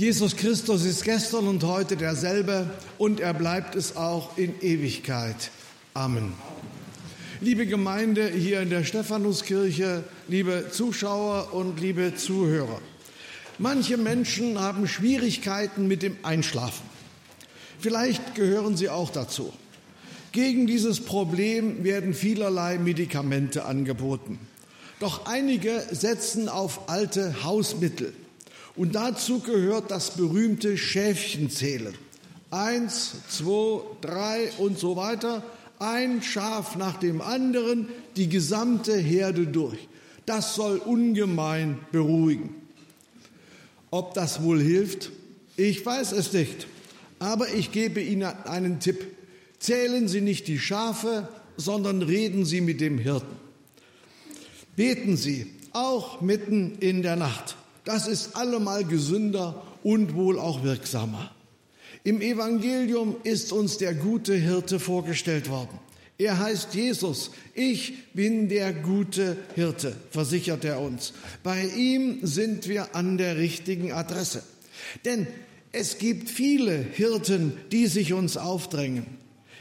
Jesus Christus ist gestern und heute derselbe und er bleibt es auch in Ewigkeit. Amen. Liebe Gemeinde hier in der Stephanuskirche, liebe Zuschauer und liebe Zuhörer. Manche Menschen haben Schwierigkeiten mit dem Einschlafen. Vielleicht gehören Sie auch dazu. Gegen dieses Problem werden vielerlei Medikamente angeboten. Doch einige setzen auf alte Hausmittel. Und dazu gehört das berühmte Schäfchenzählen. Eins, zwei, drei und so weiter. Ein Schaf nach dem anderen, die gesamte Herde durch. Das soll ungemein beruhigen. Ob das wohl hilft? Ich weiß es nicht. Aber ich gebe Ihnen einen Tipp. Zählen Sie nicht die Schafe, sondern reden Sie mit dem Hirten. Beten Sie, auch mitten in der Nacht. Das ist allemal gesünder und wohl auch wirksamer. Im Evangelium ist uns der gute Hirte vorgestellt worden. Er heißt Jesus. Ich bin der gute Hirte, versichert er uns. Bei ihm sind wir an der richtigen Adresse. Denn es gibt viele Hirten, die sich uns aufdrängen.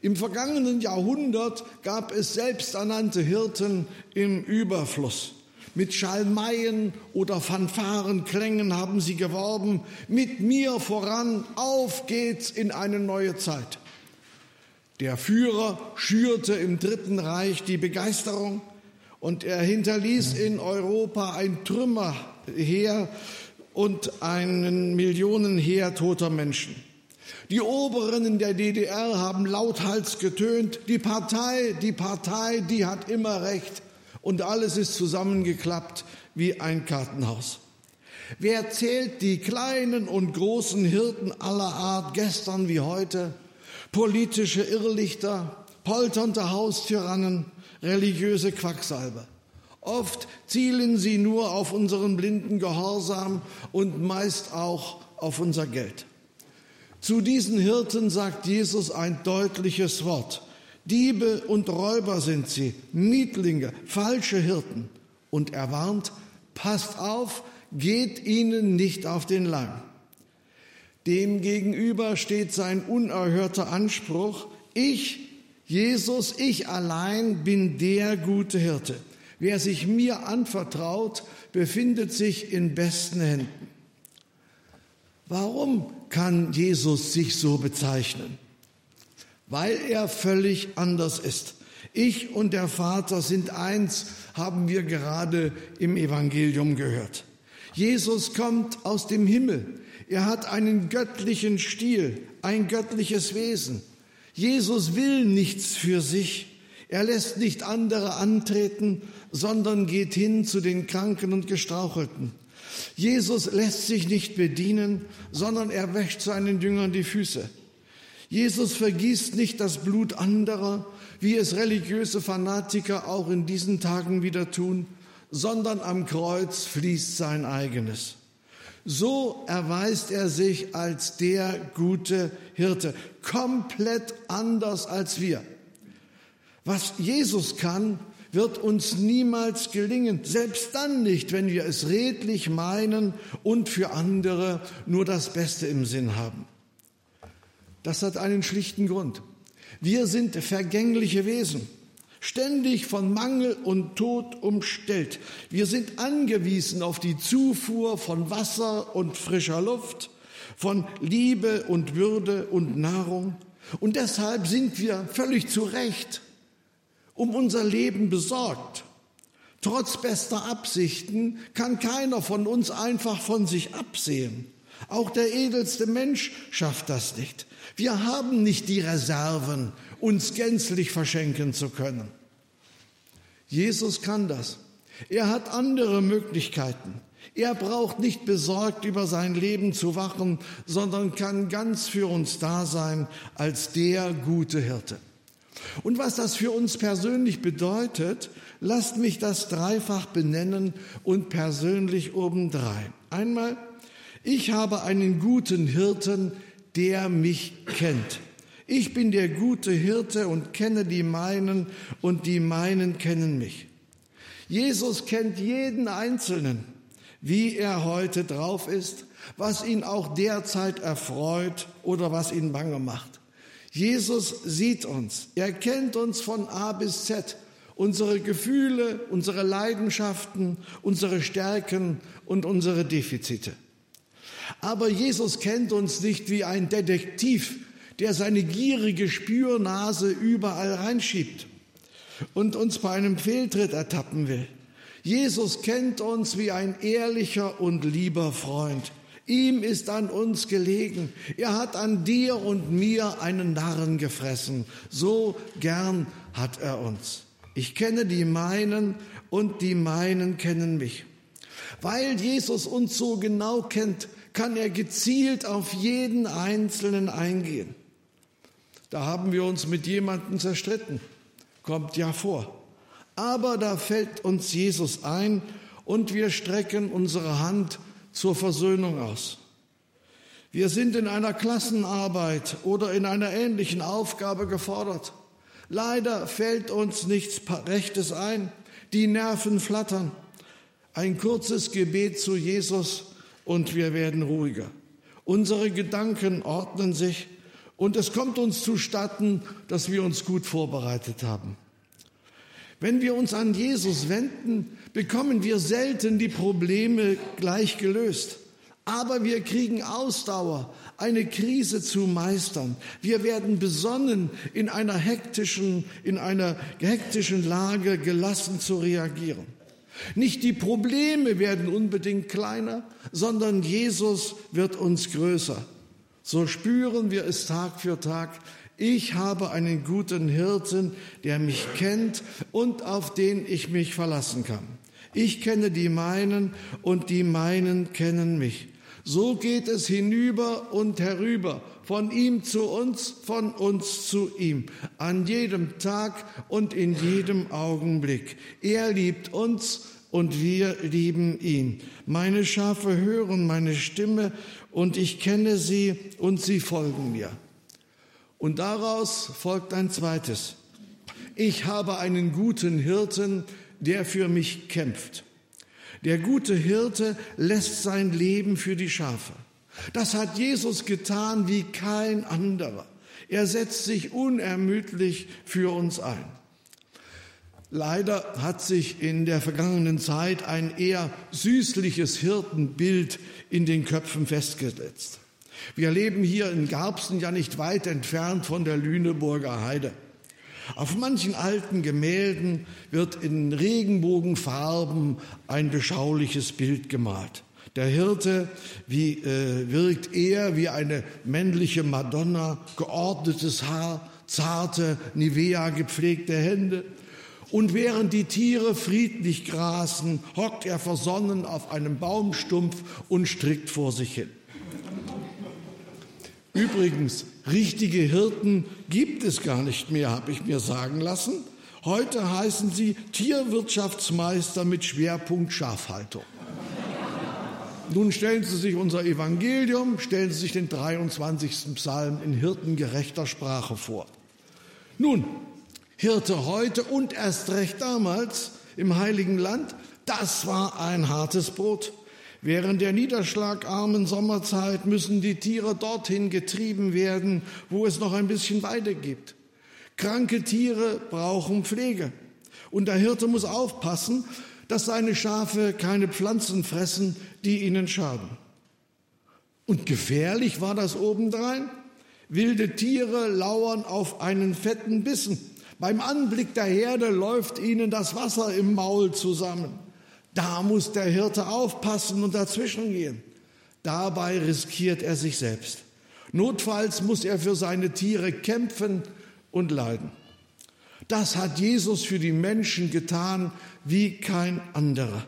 Im vergangenen Jahrhundert gab es selbsternannte Hirten im Überfluss. Mit Schalmeien oder Fanfarenklängen haben sie geworben, mit mir voran, auf geht's in eine neue Zeit. Der Führer schürte im Dritten Reich die Begeisterung und er hinterließ in Europa ein Trümmerheer und einen Millionenheer toter Menschen. Die Oberen in der DDR haben lauthals getönt, die Partei, die Partei, die hat immer recht und alles ist zusammengeklappt wie ein Kartenhaus. Wer zählt die kleinen und großen Hirten aller Art gestern wie heute? Politische Irrlichter, polternde Haustyrannen, religiöse Quacksalber. Oft zielen sie nur auf unseren blinden Gehorsam und meist auch auf unser Geld. Zu diesen Hirten sagt Jesus ein deutliches Wort. Diebe und Räuber sind sie, Mietlinge, falsche Hirten. Und er warnt, passt auf, geht ihnen nicht auf den Leim. Demgegenüber steht sein unerhörter Anspruch, ich, Jesus, ich allein bin der gute Hirte. Wer sich mir anvertraut, befindet sich in besten Händen. Warum kann Jesus sich so bezeichnen? Weil er völlig anders ist. Ich und der Vater sind eins, haben wir gerade im Evangelium gehört. Jesus kommt aus dem Himmel. Er hat einen göttlichen Stil, ein göttliches Wesen. Jesus will nichts für sich. Er lässt nicht andere antreten, sondern geht hin zu den Kranken und Gestrauchelten. Jesus lässt sich nicht bedienen, sondern er wäscht seinen Jüngern die Füße. Jesus vergießt nicht das Blut anderer, wie es religiöse Fanatiker auch in diesen Tagen wieder tun, sondern am Kreuz fließt sein eigenes. So erweist er sich als der gute Hirte, komplett anders als wir. Was Jesus kann, wird uns niemals gelingen, selbst dann nicht, wenn wir es redlich meinen und für andere nur das Beste im Sinn haben. Das hat einen schlichten Grund. Wir sind vergängliche Wesen, ständig von Mangel und Tod umstellt. Wir sind angewiesen auf die Zufuhr von Wasser und frischer Luft, von Liebe und Würde und Nahrung. Und deshalb sind wir völlig zu Recht um unser Leben besorgt. Trotz bester Absichten kann keiner von uns einfach von sich absehen. Auch der edelste Mensch schafft das nicht. Wir haben nicht die Reserven, uns gänzlich verschenken zu können. Jesus kann das. Er hat andere Möglichkeiten. Er braucht nicht besorgt über sein Leben zu wachen, sondern kann ganz für uns da sein als der gute Hirte. Und was das für uns persönlich bedeutet, lasst mich das dreifach benennen und persönlich obendrein. Einmal ich habe einen guten Hirten, der mich kennt. Ich bin der gute Hirte und kenne die meinen und die meinen kennen mich. Jesus kennt jeden Einzelnen, wie er heute drauf ist, was ihn auch derzeit erfreut oder was ihn bange macht. Jesus sieht uns, er kennt uns von A bis Z, unsere Gefühle, unsere Leidenschaften, unsere Stärken und unsere Defizite. Aber Jesus kennt uns nicht wie ein Detektiv, der seine gierige Spürnase überall reinschiebt und uns bei einem Fehltritt ertappen will. Jesus kennt uns wie ein ehrlicher und lieber Freund. Ihm ist an uns gelegen. Er hat an dir und mir einen Narren gefressen. So gern hat er uns. Ich kenne die meinen und die meinen kennen mich. Weil Jesus uns so genau kennt, kann er gezielt auf jeden Einzelnen eingehen. Da haben wir uns mit jemandem zerstritten. Kommt ja vor. Aber da fällt uns Jesus ein und wir strecken unsere Hand zur Versöhnung aus. Wir sind in einer Klassenarbeit oder in einer ähnlichen Aufgabe gefordert. Leider fällt uns nichts Rechtes ein. Die Nerven flattern. Ein kurzes Gebet zu Jesus und wir werden ruhiger. Unsere Gedanken ordnen sich und es kommt uns zustatten, dass wir uns gut vorbereitet haben. Wenn wir uns an Jesus wenden, bekommen wir selten die Probleme gleich gelöst. Aber wir kriegen Ausdauer, eine Krise zu meistern. Wir werden besonnen, in einer hektischen, in einer hektischen Lage gelassen zu reagieren. Nicht die Probleme werden unbedingt kleiner, sondern Jesus wird uns größer. So spüren wir es Tag für Tag. Ich habe einen guten Hirten, der mich kennt und auf den ich mich verlassen kann. Ich kenne die meinen und die meinen kennen mich. So geht es hinüber und herüber, von ihm zu uns, von uns zu ihm, an jedem Tag und in jedem Augenblick. Er liebt uns und wir lieben ihn. Meine Schafe hören meine Stimme und ich kenne sie und sie folgen mir. Und daraus folgt ein zweites. Ich habe einen guten Hirten, der für mich kämpft. Der gute Hirte lässt sein Leben für die Schafe. Das hat Jesus getan wie kein anderer. Er setzt sich unermüdlich für uns ein. Leider hat sich in der vergangenen Zeit ein eher süßliches Hirtenbild in den Köpfen festgesetzt. Wir leben hier in Garbsen ja nicht weit entfernt von der Lüneburger Heide. Auf manchen alten Gemälden wird in Regenbogenfarben ein beschauliches Bild gemalt. Der Hirte wie, äh, wirkt eher wie eine männliche Madonna, geordnetes Haar, zarte, Nivea gepflegte Hände. Und während die Tiere friedlich grasen, hockt er versonnen auf einem Baumstumpf und strickt vor sich hin. Übrigens, richtige Hirten gibt es gar nicht mehr, habe ich mir sagen lassen. Heute heißen sie Tierwirtschaftsmeister mit Schwerpunkt Schafhaltung. Nun stellen Sie sich unser Evangelium, stellen Sie sich den 23. Psalm in hirtengerechter Sprache vor. Nun, Hirte heute und erst recht damals im Heiligen Land, das war ein hartes Brot. Während der niederschlagarmen Sommerzeit müssen die Tiere dorthin getrieben werden, wo es noch ein bisschen Weide gibt. Kranke Tiere brauchen Pflege. Und der Hirte muss aufpassen, dass seine Schafe keine Pflanzen fressen, die ihnen schaden. Und gefährlich war das obendrein. Wilde Tiere lauern auf einen fetten Bissen. Beim Anblick der Herde läuft ihnen das Wasser im Maul zusammen. Da muss der Hirte aufpassen und dazwischen gehen. Dabei riskiert er sich selbst. Notfalls muss er für seine Tiere kämpfen und leiden. Das hat Jesus für die Menschen getan wie kein anderer.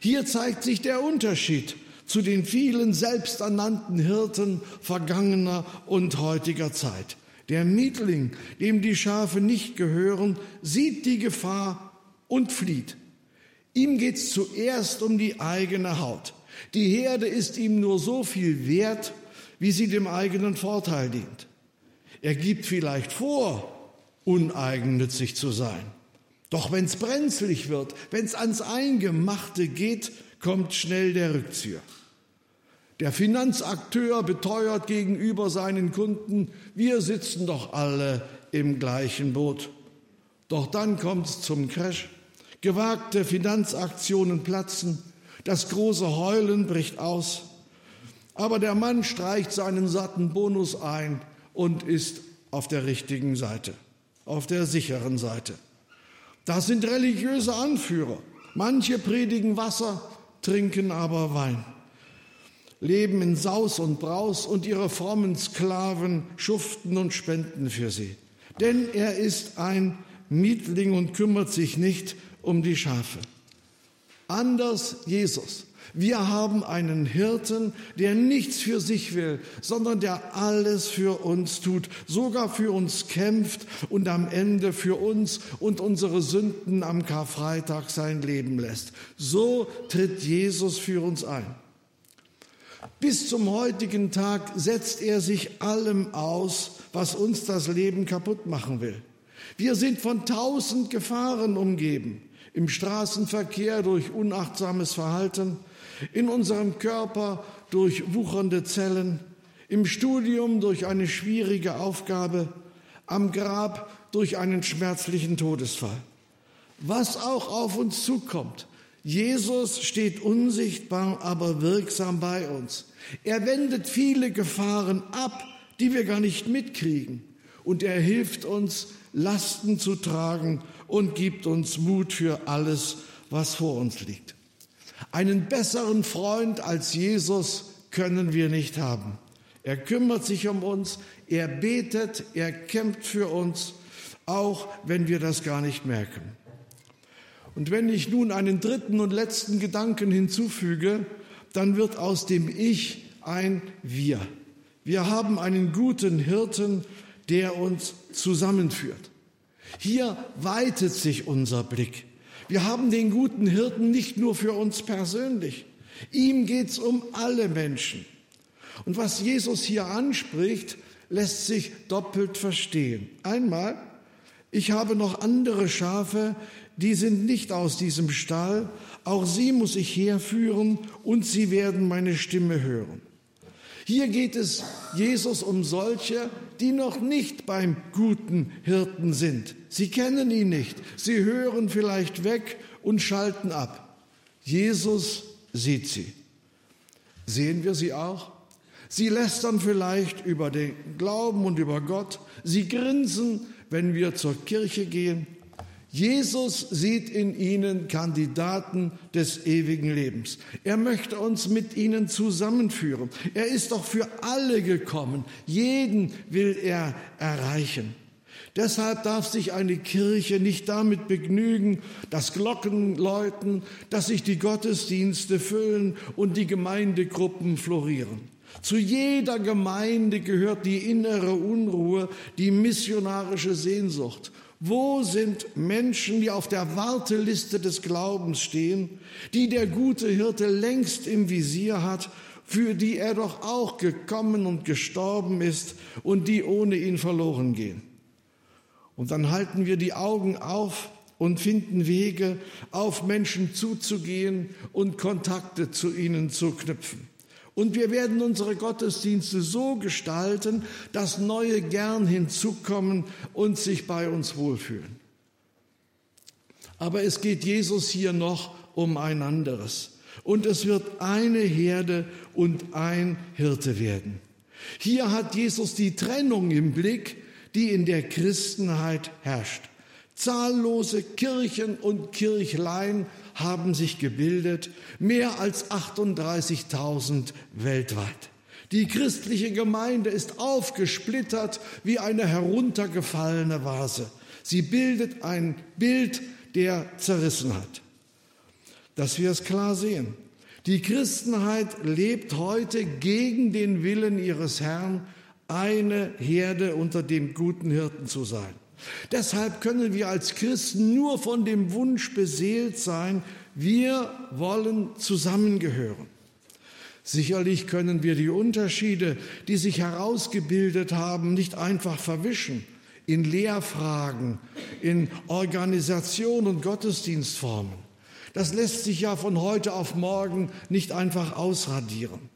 Hier zeigt sich der Unterschied zu den vielen selbsternannten Hirten vergangener und heutiger Zeit. Der Mietling, dem die Schafe nicht gehören, sieht die Gefahr und flieht. Ihm geht's zuerst um die eigene Haut. Die Herde ist ihm nur so viel wert, wie sie dem eigenen Vorteil dient. Er gibt vielleicht vor, uneigennützig zu sein. Doch wenn's brenzlig wird, wenn's ans Eingemachte geht, kommt schnell der Rückzieher. Der Finanzakteur beteuert gegenüber seinen Kunden, wir sitzen doch alle im gleichen Boot. Doch dann kommt es zum Crash. Gewagte Finanzaktionen platzen, das große Heulen bricht aus. Aber der Mann streicht seinen satten Bonus ein und ist auf der richtigen Seite, auf der sicheren Seite. Das sind religiöse Anführer. Manche predigen Wasser, trinken aber Wein, leben in Saus und Braus und ihre frommen Sklaven schuften und spenden für sie. Denn er ist ein Mietling und kümmert sich nicht um die Schafe. Anders Jesus. Wir haben einen Hirten, der nichts für sich will, sondern der alles für uns tut, sogar für uns kämpft und am Ende für uns und unsere Sünden am Karfreitag sein Leben lässt. So tritt Jesus für uns ein. Bis zum heutigen Tag setzt er sich allem aus, was uns das Leben kaputt machen will. Wir sind von tausend Gefahren umgeben. Im Straßenverkehr durch unachtsames Verhalten, in unserem Körper durch wuchernde Zellen, im Studium durch eine schwierige Aufgabe, am Grab durch einen schmerzlichen Todesfall. Was auch auf uns zukommt, Jesus steht unsichtbar, aber wirksam bei uns. Er wendet viele Gefahren ab, die wir gar nicht mitkriegen. Und er hilft uns, Lasten zu tragen und gibt uns Mut für alles, was vor uns liegt. Einen besseren Freund als Jesus können wir nicht haben. Er kümmert sich um uns, er betet, er kämpft für uns, auch wenn wir das gar nicht merken. Und wenn ich nun einen dritten und letzten Gedanken hinzufüge, dann wird aus dem Ich ein Wir. Wir haben einen guten Hirten, der uns zusammenführt. Hier weitet sich unser Blick. Wir haben den guten Hirten nicht nur für uns persönlich. Ihm geht's um alle Menschen. Und was Jesus hier anspricht, lässt sich doppelt verstehen. Einmal, ich habe noch andere Schafe, die sind nicht aus diesem Stall. Auch sie muss ich herführen und sie werden meine Stimme hören. Hier geht es Jesus um solche, die noch nicht beim guten Hirten sind. Sie kennen ihn nicht. Sie hören vielleicht weg und schalten ab. Jesus sieht sie. Sehen wir sie auch? Sie lästern vielleicht über den Glauben und über Gott. Sie grinsen, wenn wir zur Kirche gehen. Jesus sieht in ihnen Kandidaten des ewigen Lebens. Er möchte uns mit ihnen zusammenführen. Er ist doch für alle gekommen. Jeden will er erreichen. Deshalb darf sich eine Kirche nicht damit begnügen, dass Glocken läuten, dass sich die Gottesdienste füllen und die Gemeindegruppen florieren. Zu jeder Gemeinde gehört die innere Unruhe, die missionarische Sehnsucht. Wo sind Menschen, die auf der Warteliste des Glaubens stehen, die der gute Hirte längst im Visier hat, für die er doch auch gekommen und gestorben ist und die ohne ihn verloren gehen? Und dann halten wir die Augen auf und finden Wege, auf Menschen zuzugehen und Kontakte zu ihnen zu knüpfen. Und wir werden unsere Gottesdienste so gestalten, dass neue gern hinzukommen und sich bei uns wohlfühlen. Aber es geht Jesus hier noch um ein anderes. Und es wird eine Herde und ein Hirte werden. Hier hat Jesus die Trennung im Blick, die in der Christenheit herrscht. Zahllose Kirchen und Kirchlein haben sich gebildet, mehr als 38.000 weltweit. Die christliche Gemeinde ist aufgesplittert wie eine heruntergefallene Vase. Sie bildet ein Bild der Zerrissenheit. Dass wir es klar sehen. Die Christenheit lebt heute gegen den Willen ihres Herrn, eine Herde unter dem guten Hirten zu sein. Deshalb können wir als Christen nur von dem Wunsch beseelt sein, wir wollen zusammengehören. Sicherlich können wir die Unterschiede, die sich herausgebildet haben, nicht einfach verwischen in Lehrfragen, in Organisation und Gottesdienstformen. Das lässt sich ja von heute auf morgen nicht einfach ausradieren.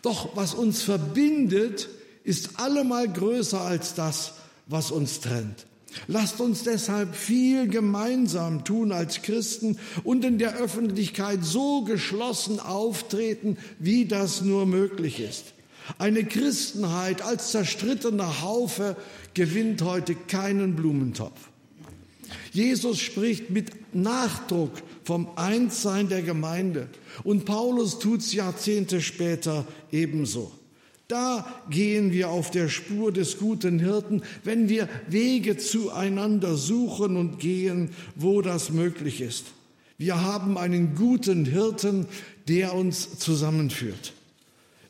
Doch was uns verbindet, ist allemal größer als das, was uns trennt. Lasst uns deshalb viel gemeinsam tun als Christen und in der Öffentlichkeit so geschlossen auftreten, wie das nur möglich ist. Eine Christenheit als zerstrittener Haufe gewinnt heute keinen Blumentopf. Jesus spricht mit Nachdruck vom Einssein der Gemeinde und Paulus tut's Jahrzehnte später ebenso. Da gehen wir auf der Spur des guten Hirten, wenn wir Wege zueinander suchen und gehen, wo das möglich ist. Wir haben einen guten Hirten, der uns zusammenführt.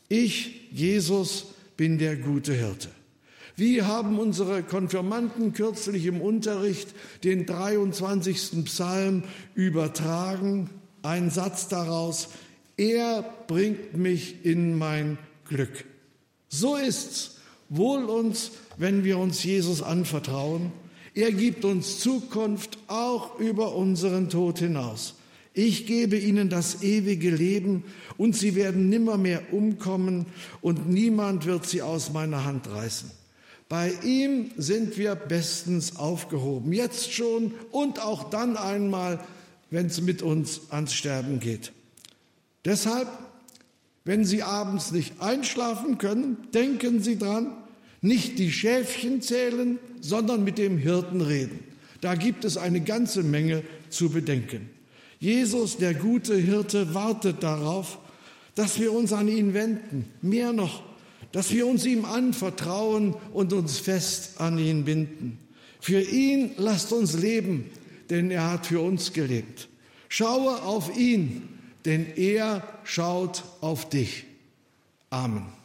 Ich, Jesus, bin der gute Hirte. Wie haben unsere Konfirmanden kürzlich im Unterricht den 23. Psalm übertragen? Ein Satz daraus, er bringt mich in mein Glück. So ist's. Wohl uns, wenn wir uns Jesus anvertrauen. Er gibt uns Zukunft auch über unseren Tod hinaus. Ich gebe ihnen das ewige Leben und sie werden nimmermehr umkommen und niemand wird sie aus meiner Hand reißen. Bei ihm sind wir bestens aufgehoben, jetzt schon und auch dann einmal, wenn es mit uns ans Sterben geht. Deshalb wenn Sie abends nicht einschlafen können, denken Sie dran, nicht die Schäfchen zählen, sondern mit dem Hirten reden. Da gibt es eine ganze Menge zu bedenken. Jesus, der gute Hirte, wartet darauf, dass wir uns an ihn wenden. Mehr noch, dass wir uns ihm anvertrauen und uns fest an ihn binden. Für ihn lasst uns leben, denn er hat für uns gelebt. Schaue auf ihn, denn er schaut auf dich. Amen.